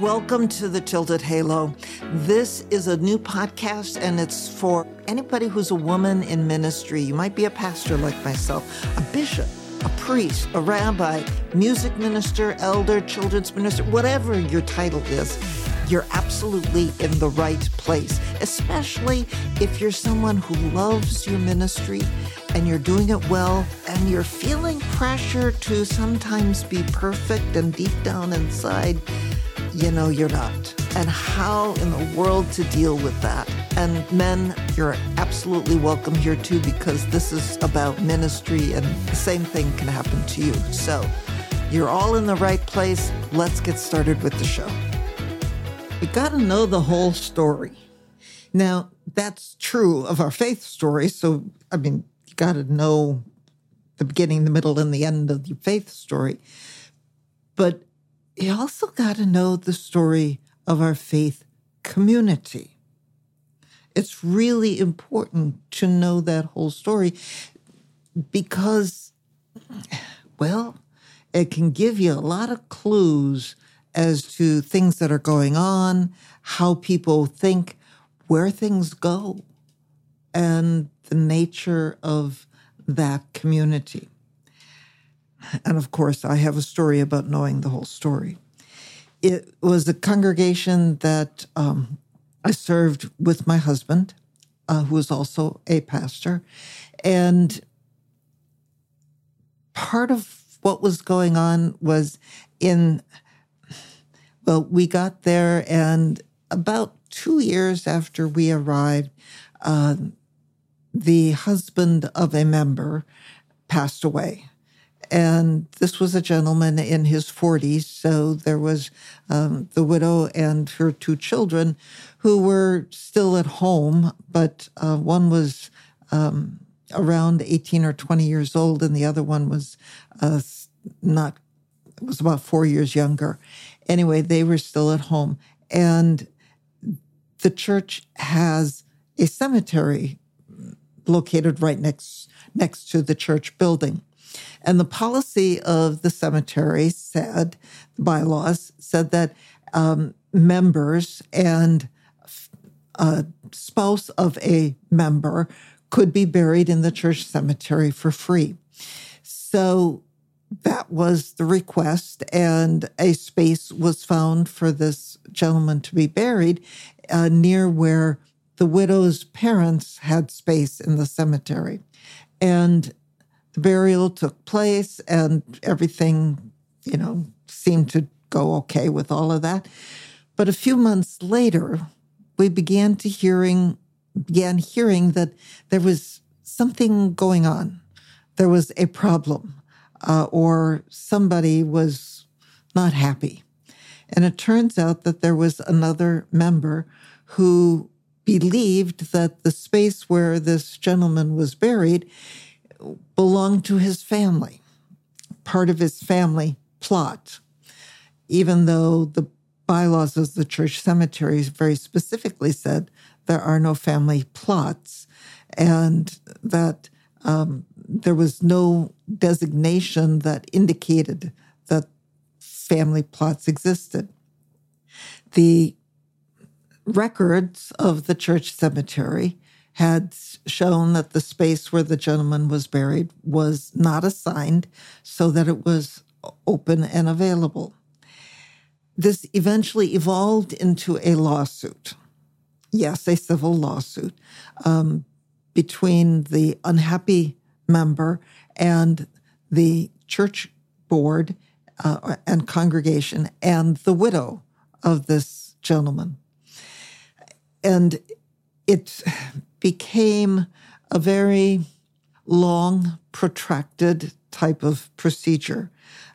Welcome to the Tilted Halo. This is a new podcast and it's for anybody who's a woman in ministry. You might be a pastor like myself, a bishop, a priest, a rabbi, music minister, elder, children's minister, whatever your title is. You're absolutely in the right place, especially if you're someone who loves your ministry and you're doing it well and you're feeling pressure to sometimes be perfect and deep down inside you know you're not. And how in the world to deal with that. And men, you're absolutely welcome here too, because this is about ministry and the same thing can happen to you. So you're all in the right place. Let's get started with the show. You got to know the whole story. Now, that's true of our faith story. So, I mean, you got to know the beginning, the middle, and the end of your faith story. But you also got to know the story of our faith community. It's really important to know that whole story because, well, it can give you a lot of clues as to things that are going on, how people think, where things go, and the nature of that community. And of course, I have a story about knowing the whole story. It was a congregation that um, I served with my husband, uh, who was also a pastor. And part of what was going on was in, well, we got there, and about two years after we arrived, uh, the husband of a member passed away and this was a gentleman in his 40s. So there was um, the widow and her two children who were still at home, but uh, one was um, around 18 or 20 years old, and the other one was uh, not, was about four years younger. Anyway, they were still at home. And the church has a cemetery located right next next to the church building. And the policy of the cemetery said, the bylaws said that um, members and a spouse of a member could be buried in the church cemetery for free. So that was the request, and a space was found for this gentleman to be buried uh, near where the widow's parents had space in the cemetery. And the burial took place and everything, you know, seemed to go okay with all of that. But a few months later, we began to hearing began hearing that there was something going on. There was a problem, uh, or somebody was not happy. And it turns out that there was another member who believed that the space where this gentleman was buried belonged to his family, part of his family plot, even though the bylaws of the church cemetery very specifically said there are no family plots and that um, there was no designation that indicated that family plots existed. The records of the church cemetery had shown that the space where the gentleman was buried was not assigned so that it was open and available. This eventually evolved into a lawsuit. Yes, a civil lawsuit um, between the unhappy member and the church board uh, and congregation and the widow of this gentleman. And it became a very long, protracted type of procedure.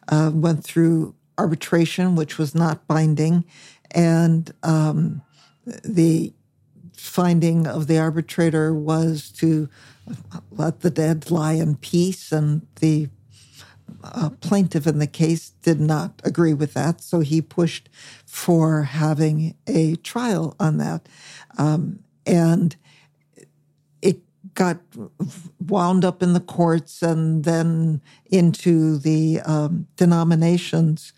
Uh, went through arbitration, which was not binding, and um, the finding of the arbitrator was to let the dead lie in peace, and the uh, plaintiff in the case did not agree with that, so he pushed for having a trial on that. Um, and got wound up in the courts and then into the um, denominations.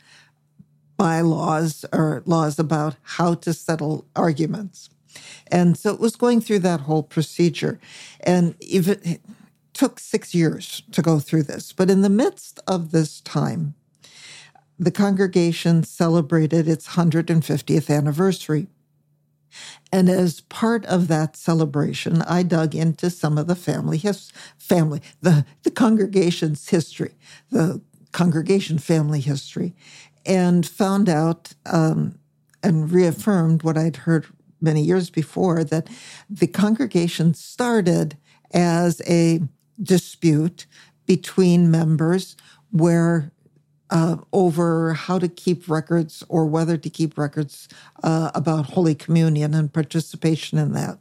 bylaws or laws about how to settle arguments. And so it was going through that whole procedure. And it took six years to go through this. But in the midst of this time, the congregation celebrated its 150th anniversary. And as part of that celebration, I dug into some of the family his family, the, the congregation's history, the congregation family history, and found out um, and reaffirmed what I'd heard many years before that the congregation started as a dispute between members where uh, over how to keep records or whether to keep records uh, about Holy Communion and participation in that.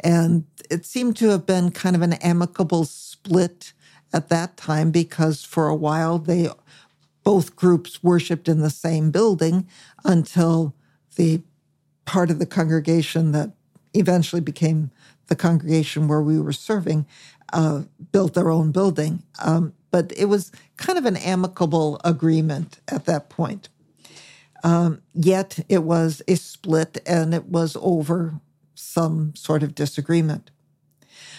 And it seemed to have been kind of an amicable split at that time because for a while they both groups worshiped in the same building until the part of the congregation that eventually became the congregation where we were serving uh, built their own building. Um, but it was kind of an amicable agreement at that point. Um, yet it was a split and it was over some sort of disagreement.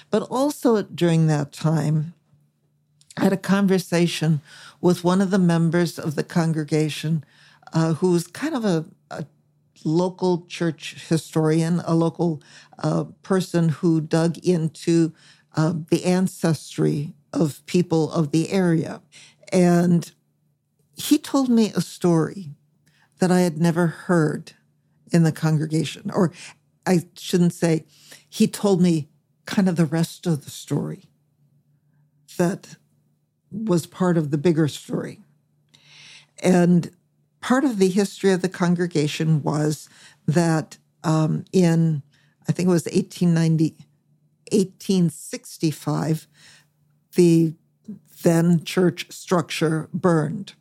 But also during that time, I had a conversation with one of the members of the congregation uh, who was kind of a, a, local church historian, a local uh, person who dug into uh, the ancestry of people of the area. And he told me a story that I had never heard in the congregation, or I shouldn't say, he told me kind of the rest of the story that was part of the bigger story. And part of the history of the congregation was that um, in, I think it was 1890, 1865, the then church structure burned.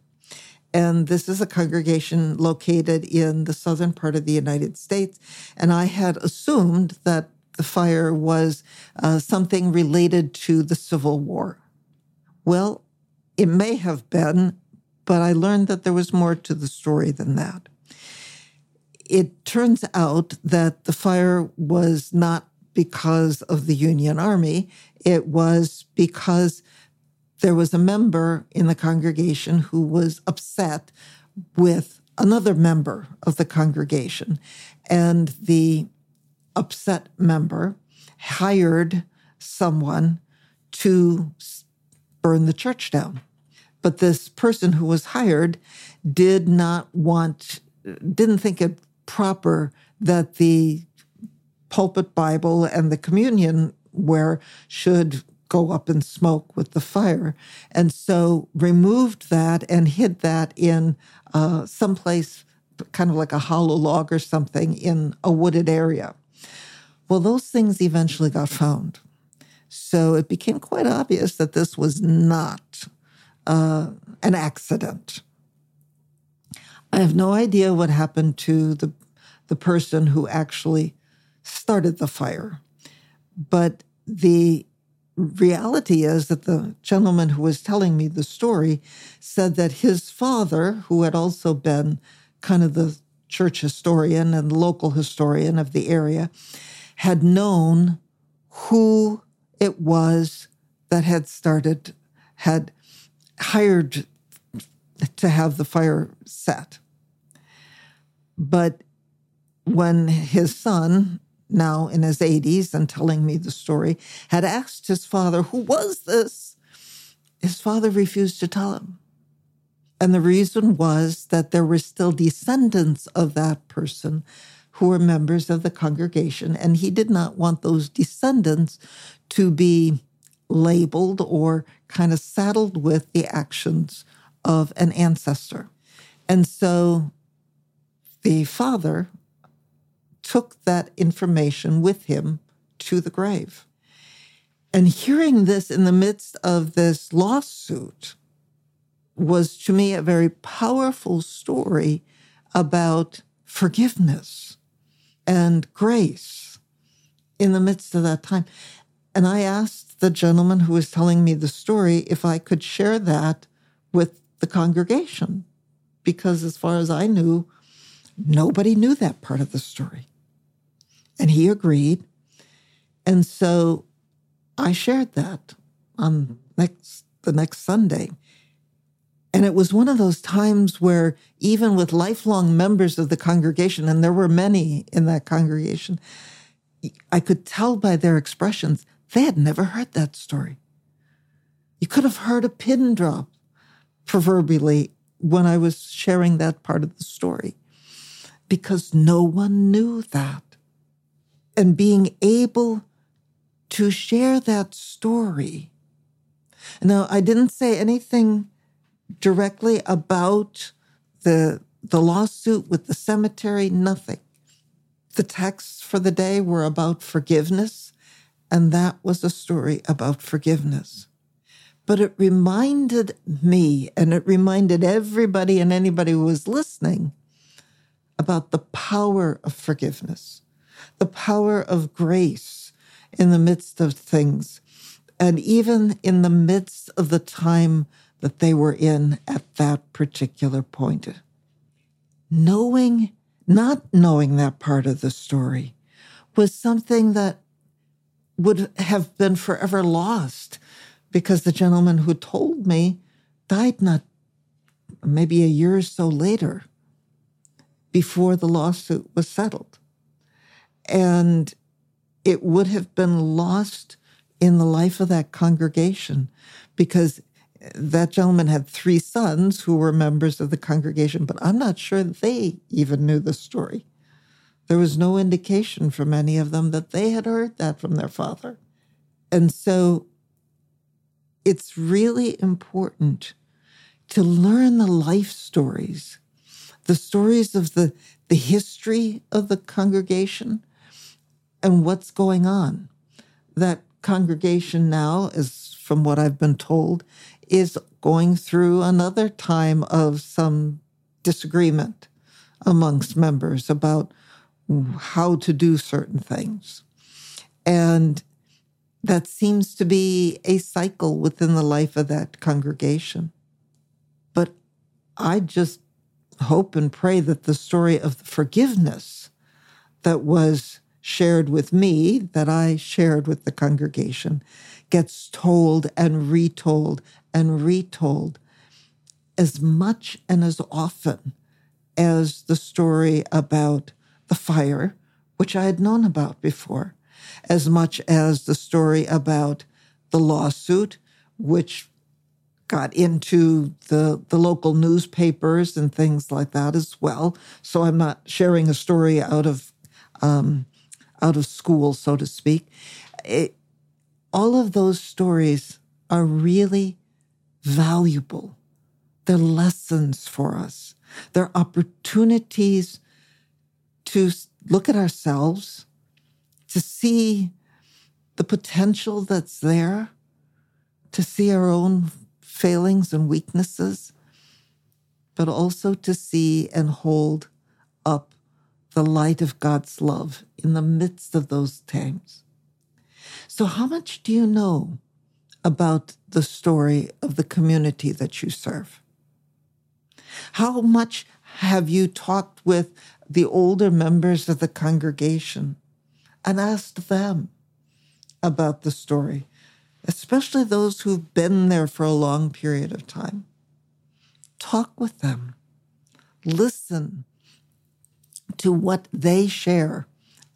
And this is a congregation located in the southern part of the United States. And I had assumed that the fire was uh, something related to the Civil War. Well, it may have been, but I learned that there was more to the story than that. It turns out that the fire was not because of the Union Army, it was because there was a member in the congregation who was upset with another member of the congregation. And the upset member hired someone to burn the church down. But this person who was hired did not want, didn't think it proper that the pulpit Bible and the communion ware should go up in smoke with the fire. And so removed that and hid that in uh, someplace kind of like a hollow log or something in a wooded area. Well, those things eventually got found. So it became quite obvious that this was not uh, an accident. I have no idea what happened to the, the person who actually started the fire. But the reality is that the gentleman who was telling me the story said that his father, who had also been kind of the church historian and local historian of the area, had known who it was that had started, had hired to have the fire set. But when his son, now in his 80s and telling me the story, had asked his father, Who was this? His father refused to tell him. And the reason was that there were still descendants of that person who were members of the congregation, and he did not want those descendants to be labeled or kind of saddled with the actions of an ancestor. And so the father took that information with him to the grave. And hearing this in the midst of this lawsuit was to me a very powerful story about forgiveness and grace in the midst of that time. And I asked the gentleman who was telling me the story if I could share that with the congregation because as far as I knew, nobody knew that part of the story. And he agreed. And so I shared that on next the next Sunday. And it was one of those times where even with lifelong members of the congregation, and there were many in that congregation, I could tell by their expressions they had never heard that story. You could have heard a pin drop, proverbially, when I was sharing that part of the story, because no one knew that. And being able to share that story. Now, I didn't say anything directly about the, the lawsuit with the cemetery, nothing. The texts for the day were about forgiveness, and that was a story about forgiveness. But it reminded me, and it reminded everybody and anybody who was listening about the power of forgiveness, the power of grace in the midst of things, and even in the midst of the time that they were in at that particular point. Knowing, not knowing that part of the story was something that would have been forever lost because the gentleman who told me died not maybe a year or so later before the lawsuit was settled. And it would have been lost in the life of that congregation because that gentleman had three sons who were members of the congregation, but I'm not sure they even knew the story. There was no indication from any of them that they had heard that from their father. And so it's really important to learn the life stories, the stories of the, the history of the congregation and what's going on. That congregation now, is from what I've been told, is going through another time of some disagreement amongst members about how to do certain things. And that seems to be a cycle within the life of that congregation. But I just hope and pray that the story of the forgiveness that was shared with me, that I shared with the congregation, gets told and retold and retold as much and as often as the story about the fire, which I had known about before, as much as the story about the lawsuit, which got into the, the local newspapers and things like that as well. So I'm not sharing a story out of um, out of school, so to speak. It, all of those stories are really valuable. They're lessons for us. They're opportunities to look at ourselves, to see the potential that's there, to see our own failings and weaknesses, but also to see and hold the light of God's love in the midst of those times. So, how much do you know about the story of the community that you serve? How much have you talked with the older members of the congregation and asked them about the story, especially those who've been there for a long period of time. Talk with them, listen to what they share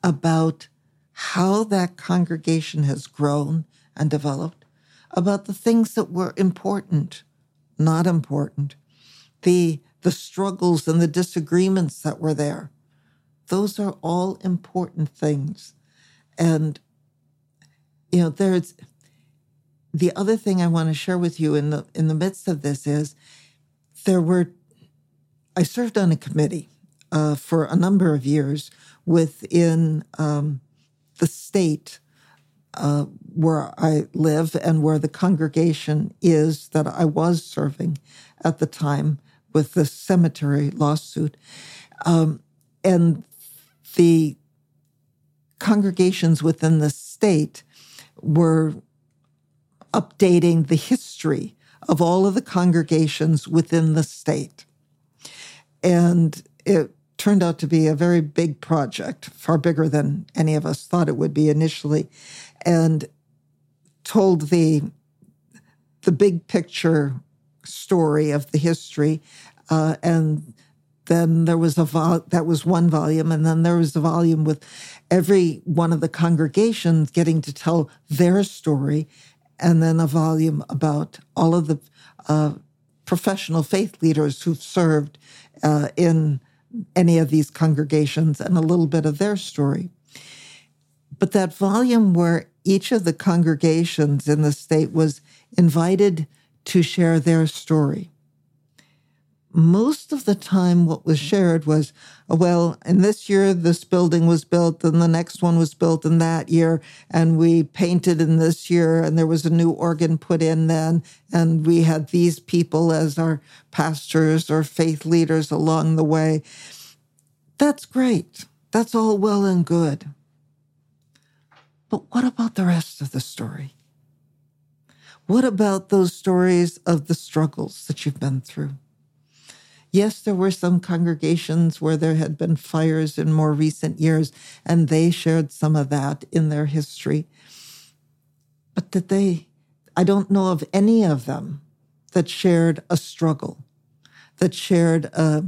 about how that congregation has grown and developed, about the things that were important, not important, the the struggles and the disagreements that were there. Those are all important things. And, you know, there's the other thing I want to share with you in the in the midst of this is there were I served on a committee uh, for a number of years within um, the state uh, where I live and where the congregation is that I was serving at the time with the cemetery lawsuit. Um, and the congregations within the state were updating the history of all of the congregations within the state. And it turned out to be a very big project, far bigger than any of us thought it would be initially, and told the the big picture story of the history. Uh, and then there was a vol- that was one volume, and then there was a volume with every one of the congregations getting to tell their story, and then a volume about all of the uh, professional faith leaders who've served uh, in any of these congregations and a little bit of their story. But that volume where each of the congregations in the state was invited to share their story. Most of the time, what was shared was, uh, well, in this year, this building was built, and the next one was built in that year, and we painted in this year, and there was a new organ put in then, and we had these people as our pastors or faith leaders along the way. That's great. That's all well and good. But what about the rest of the story? What about those stories of the struggles that you've been through? Yes, there were some congregations where there had been fires in more recent years, and they shared some of that in their history. But that they? I don't know of any of them that shared a struggle, that shared a,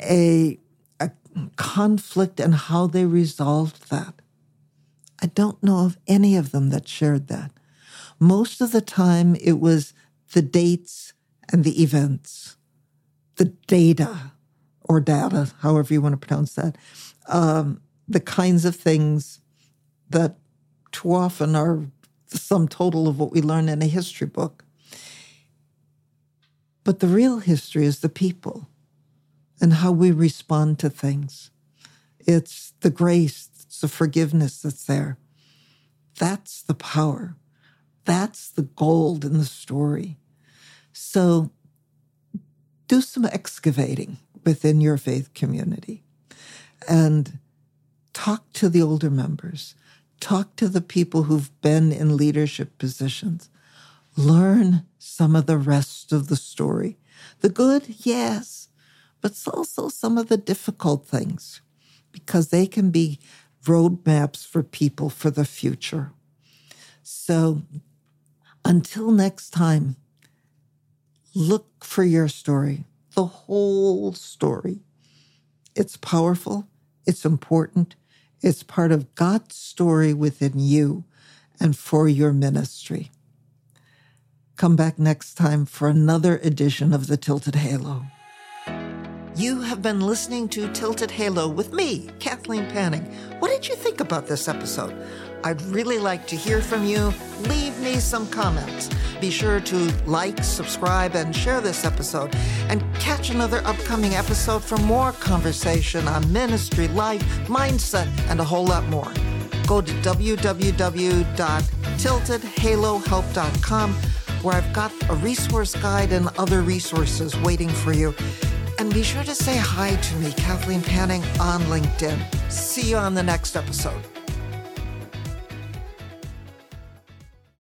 a, a conflict and how they resolved that. I don't know of any of them that shared that. Most of the time, it was the dates and the events, the data or data, however you want to pronounce that, um, the kinds of things that too often are the sum total of what we learn in a history book. But the real history is the people and how we respond to things. It's the grace, it's the forgiveness that's there. That's the power. That's the gold in the story. So do some excavating within your faith community and talk to the older members, talk to the people who've been in leadership positions. Learn some of the rest of the story. The good, yes, but also some of the difficult things because they can be roadmaps for people for the future. So until next time, look for your story, the whole story. It's powerful, it's important, it's part of God's story within you and for your ministry. Come back next time for another edition of The Tilted Halo. You have been listening to Tilted Halo with me, Kathleen Panning. What did you think about this episode? I'd really like to hear from you. Leave me some comments. Be sure to like, subscribe, and share this episode. And catch another upcoming episode for more conversation on ministry, life, mindset, and a whole lot more. Go to www.tiltedhalohelp.com where I've got a resource guide and other resources waiting for you. And be sure to say hi to me, Kathleen Panning, on LinkedIn. See you on the next episode.